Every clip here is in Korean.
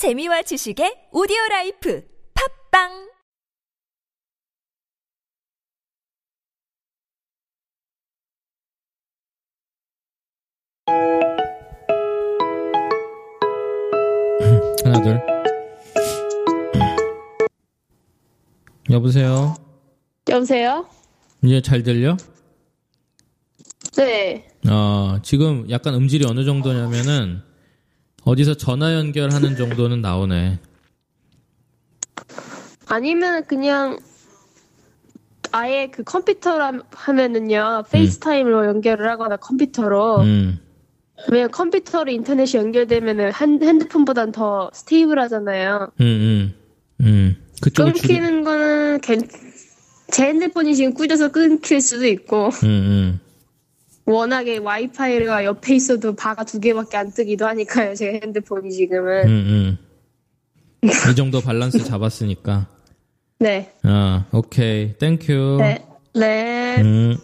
재미와 지식의 오디오 라이프 팝빵 하나 둘 여보세요 여보세요? 이제 잘 들려? 네. 어 지금 약간 음질이 어느 정도냐면은 어디서 전화 연결하는 정도는 나오네 아니면 그냥 아예 그 컴퓨터로 하면은요 FaceTime으로 연결을 하거나 컴퓨터로 음 왜냐면 컴퓨터로 인터넷이 연결되면은 한, 핸드폰보단 더 stable하잖아요. 음, 음, 음. 줄이, 끊기는 거는 괜- 제 핸드폰이 지금 꾸져서 끊길 수도 있고 음, 음. 워낙에 와이파이가 옆에 있어도 바가 두 개밖에 안 뜨기도 하니까요 제 핸드폰이 음, 지금은 음. 이 정도 밸런스 잡았으니까. 네. 아, 오케이. Thank you. 네. 네. 음.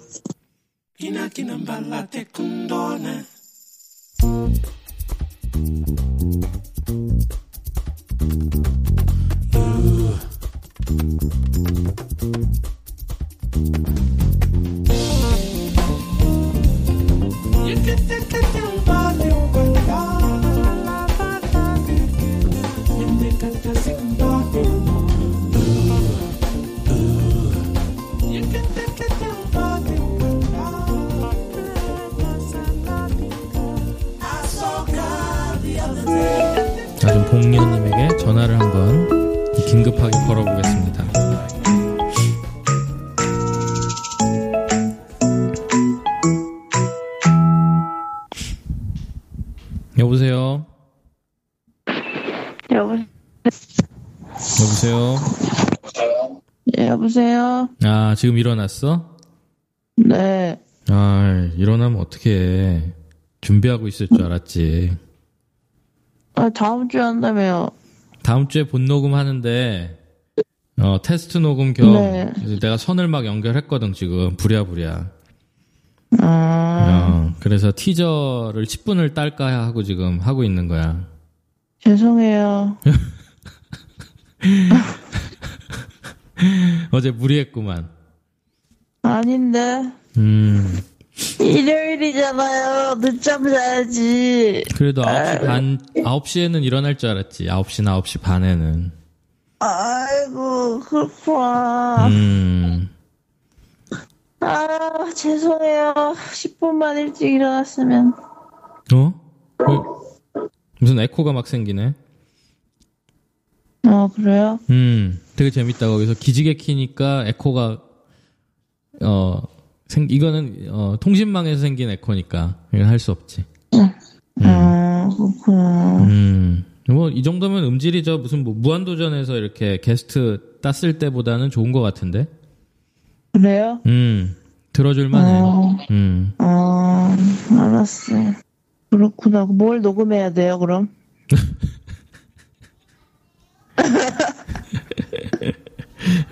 여보세요? 여보, 여보세요? 예, 여보세요? 아, 지금 일어났어? 네. 아, 일어나면 어떡해. 준비하고 있을 줄 알았지. 아, 다음 주에 한다며요. 다음 주에 본 녹음 하는데, 어, 테스트 녹음 겸, 네. 내가 선을 막 연결했거든, 지금. 부랴부랴. 아, 어, 그래서 티저를 10분을 딸까 하고 지금 하고 있는 거야. 죄송해요. 어제 무리했구만. 아닌데. 음, 일요일이잖아요. 늦잠 자야지. 그래도 9시 반, 9시에는 일어날 줄 알았지. 9시나 9시 반에는. 아이고, 그렇구나. 음, 아, 죄송해요. 10분만 일찍 일어났으면. 어? 왜- 무슨 에코가 막 생기네? 어, 그래요? 음, 되게 재밌다. 거기서 기지개 키니까 에코가, 어, 생, 이거는, 어, 통신망에서 생긴 에코니까. 이건 할 수 없지. 아, 그렇구나. 음, 뭐, 이 정도면 음질이 저 무슨 뭐 무한도전에서 이렇게 게스트 땄을 때보다는 좋은 것 같은데? 그래요? 음, 들어줄만해. 어, 음, 어, 알았어요. 그렇구나. 뭘 녹음해야 돼요, 그럼?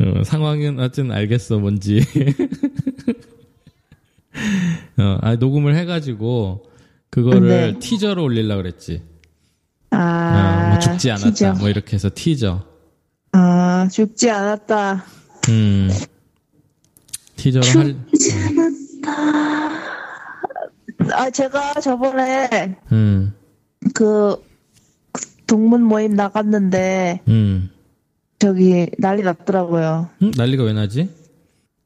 어, 상황은 하여튼 알겠어, 뭔지. 어, 아, 녹음을 해가지고, 그거를 네. 티저로 올리려고 그랬지. 아, 어, 뭐 죽지 않았다. 티저. 뭐 이렇게 해서 티저. 아, 죽지 않았다. 음. 티저로 할, 아, 제가 저번에 음, 그 동문 모임 나갔는데 음. 저기 난리 났더라고요. 음? 난리가 왜 나지?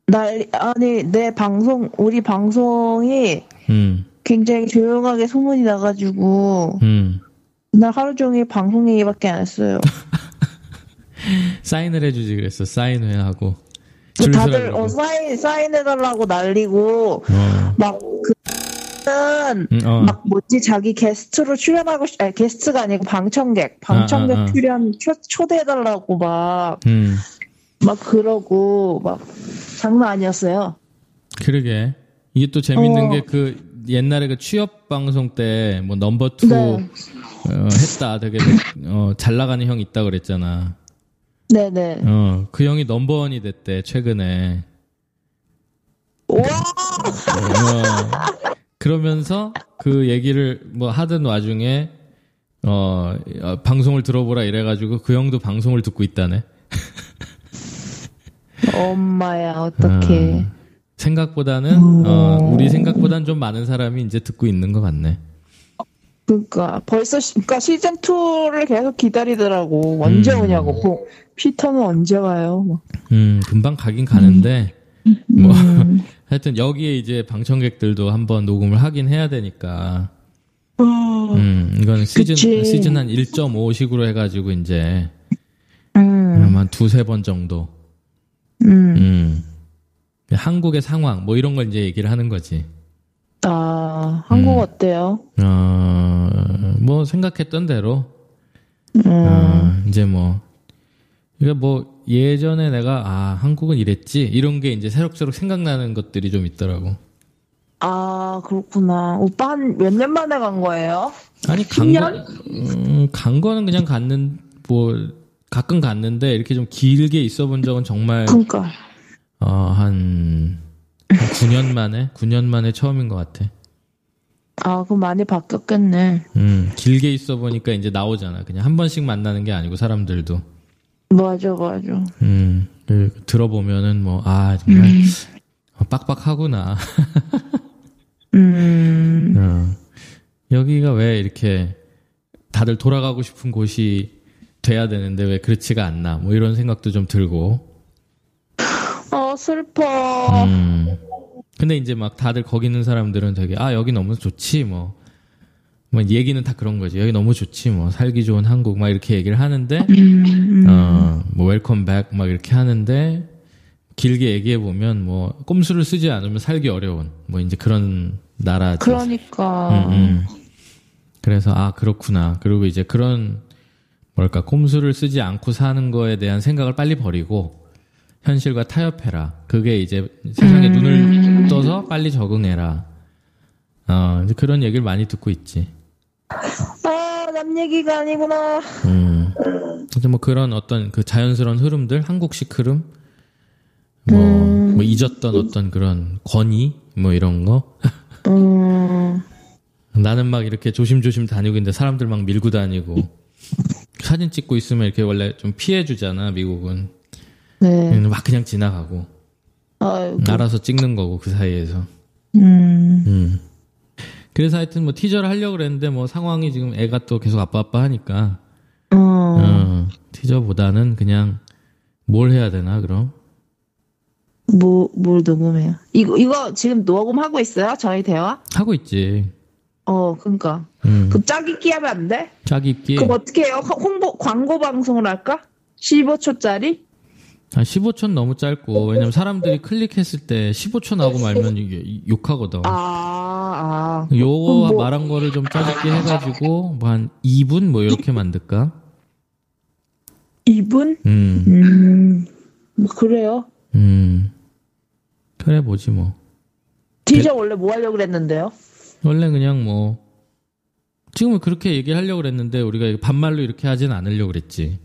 난리 아니 내 방송 우리 방송이 음, 굉장히 조용하게 소문이 나가지고 음. 나 하루 종일 방송 얘기밖에 안 했어요. 사인을 해주지 그랬어. 사인회 하고. 그줄 다들. 어, 사인 사인해달라고 난리고 어. 막그는 음, 어. 막 뭐지 자기 게스트로 출연하고 싶- 아니 게스트가 아니고 방청객 방청객 아, 아. 출연 초, 초대해달라고 막막 음. 그러고 막 장난 아니었어요. 그러게. 이게 또 재밌는 어. 게그 옛날에 그 취업 방송 때 뭐 number two 네. 어, 했다. 되게 어, 잘 나가는 형 있다 그랬잖아. 네네. 어, 그 형이 넘버원이 됐대 최근에. 와 어, 그러면서 그 얘기를 뭐 하던 와중에 어, 어, 방송을 들어보라 이래가지고 그 형도 방송을 듣고 있다네. 엄마야, 어떡해. 아, 생각보다는 어, 우리 생각보다는 좀 많은 사람이 이제 듣고 있는 것 같네. 그러니까 벌써 시, 그러니까 시즌 2를 계속 기다리더라고. 언제 음. 오냐고. 뭐, 피터는 언제 와요? 뭐. 음, 금방 가긴 가는데 뭐 음. 하여튼 여기에 이제 방청객들도 한번 녹음을 하긴 해야 되니까. 어, 음, 이거는 시즌 그치. 시즌 한 1.5식으로 해 가지고 이제 음, 한 두세 번 정도. 음. 음. 한국의 상황 뭐 이런 걸 이제 얘기를 하는 거지. 아, 한국 음. 어때요? 어, 뭐 생각했던 대로 음, 어, 이제 뭐 이게 뭐 예전에 내가 아 한국은 이랬지 이런 게 이제 새록새록 생각나는 것들이 좀 있더라고. 아, 그렇구나. 오빠 한 몇 년 만에 간 거예요? 아니 간, 거, 음, 간 거는 그냥 갔는 뭐 가끔 갔는데 이렇게 좀 길게 있어 본 적은 정말 그러니까. 어, 한, 한 9년 만에 9년 만에 처음인 것 같아. 아, 그럼 많이 바뀌었겠네. 음 길게 있어 보니까 이제 나오잖아. 그냥 한 번씩 만나는 게 아니고 사람들도. 맞아, 맞아. 음, 그, 들어보면은 뭐, 아, 정말, 어, 빡빡하구나. 음, 어. 여기가 왜 이렇게 다들 돌아가고 싶은 곳이 돼야 되는데 왜 그렇지가 않나. 뭐 이런 생각도 좀 들고. 어, 슬퍼. 음. 근데 이제 막 다들 거기 있는 사람들은 되게, 아, 여기 너무 좋지, 뭐. 뭐 얘기는 다 그런 거지. 여기 너무 좋지, 뭐. 살기 좋은 한국, 막 이렇게 얘기를 하는데, 음, 어, 뭐, welcome back, 막 이렇게 하는데, 길게 얘기해 보면, 뭐, 꼼수를 쓰지 않으면 살기 어려운, 뭐, 이제 그런 나라지. 그러니까. 음, 음. 그래서, 아, 그렇구나. 그리고 이제 그런, 뭘까, 꼼수를 쓰지 않고 사는 거에 대한 생각을 빨리 버리고, 현실과 타협해라. 그게 이제 세상에 눈을 떠서 빨리 적응해라. 어, 그런 얘기를 많이 듣고 있지. 아, 남 얘기가 아니구나. 음. 뭐 그런 어떤 그 자연스러운 흐름들, 한국식 흐름, 뭐, 음. 뭐 잊었던 어떤 그런 권위, 뭐 이런 거. 음, 나는 막 이렇게 조심조심 다니고 있는데 사람들 막 밀고 다니고. 사진 찍고 있으면 이렇게 원래 좀 피해 주잖아, 미국은. 네. 막 그냥 지나가고. 아이고. 알아서 찍는 거고, 그 사이에서. 음, 음. 그래서 하여튼 뭐 티저를 하려고 그랬는데 뭐 상황이 지금 애가 또 계속 아빠 아빠 하니까, 어, 어, 티저보다는 그냥 뭘 해야 되나, 그럼? 뭐, 뭘 녹음해요? 이거, 이거 지금 녹음하고 있어요? 저희 대화? 하고 있지. 어, 그니까. 음. 그 짝짓기 하면 안 돼? 짝이 있기. 그럼 어떻게 해요? 홍보, 광고 방송을 할까? 15초짜리? 한 15초 너무 짧고, 왜냐면 사람들이 클릭했을 때 15초 나오고 말면 이게 욕하거든. 아, 아. 요거 뭐- 말한 거를 좀 짜집게 해가지고, 뭐 한 2분 뭐 이렇게 만들까? 2분? 음, 음, 뭐, 그래요. 음. 그래 보지 뭐. 티저 원래 뭐 하려고 그랬는데요? 원래 그냥 뭐, 지금은 그렇게 얘기하려고 그랬는데, 우리가 반말로 이렇게 하진 않으려고 그랬지.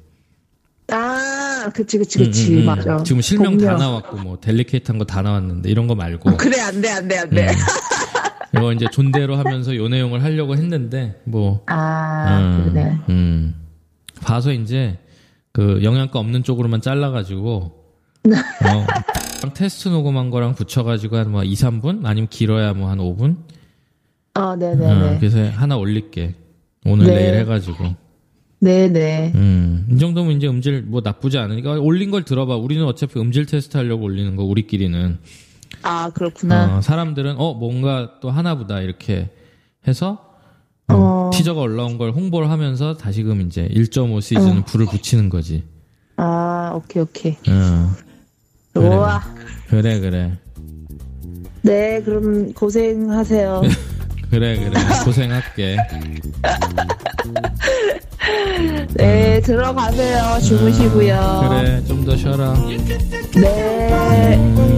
아, 그치, 그치, 그치. 음, 음, 음. 맞아. 지금 실명 다 동료. 나왔고, 뭐, 델리케이트한 거 다 나왔는데, 이런 거 말고. 그래, 안 돼, 안 돼, 안 돼. 음. 이거 이제 존대로 하면서 요 내용을 하려고 했는데, 뭐, 아, 음, 그래. 음. 봐서 이제 그 영양가 없는 쪽으로만 잘라가지고 어, 테스트 녹음한 거랑 붙여가지고 한 뭐 2, 3분 아니면 길어야 뭐 한 5분. 아, 네네네. 어, 그래서 하나 올릴게. 오늘 네. 내일 해가지고. 네네. 음, 이 정도면 이제 음질 뭐 나쁘지 않으니까 올린 걸 들어봐. 우리는 어차피 음질 테스트 하려고 올리는 거 우리끼리는. 아, 그렇구나. 어, 사람들은 어 뭔가 또 하나보다 이렇게 해서 어, 어. 티저가 올라온 걸 홍보를 하면서 다시금 이제 1.5 시즌 어. 불을 붙이는 거지. 아, 오케이, 오케이. 어, 그래. 좋아. 그래 그래 네, 그럼 고생하세요. 그래 그래 고생할게. 네, 들어가세요. 주무시고요. 그래 좀 더 쉬어라. 네. 음.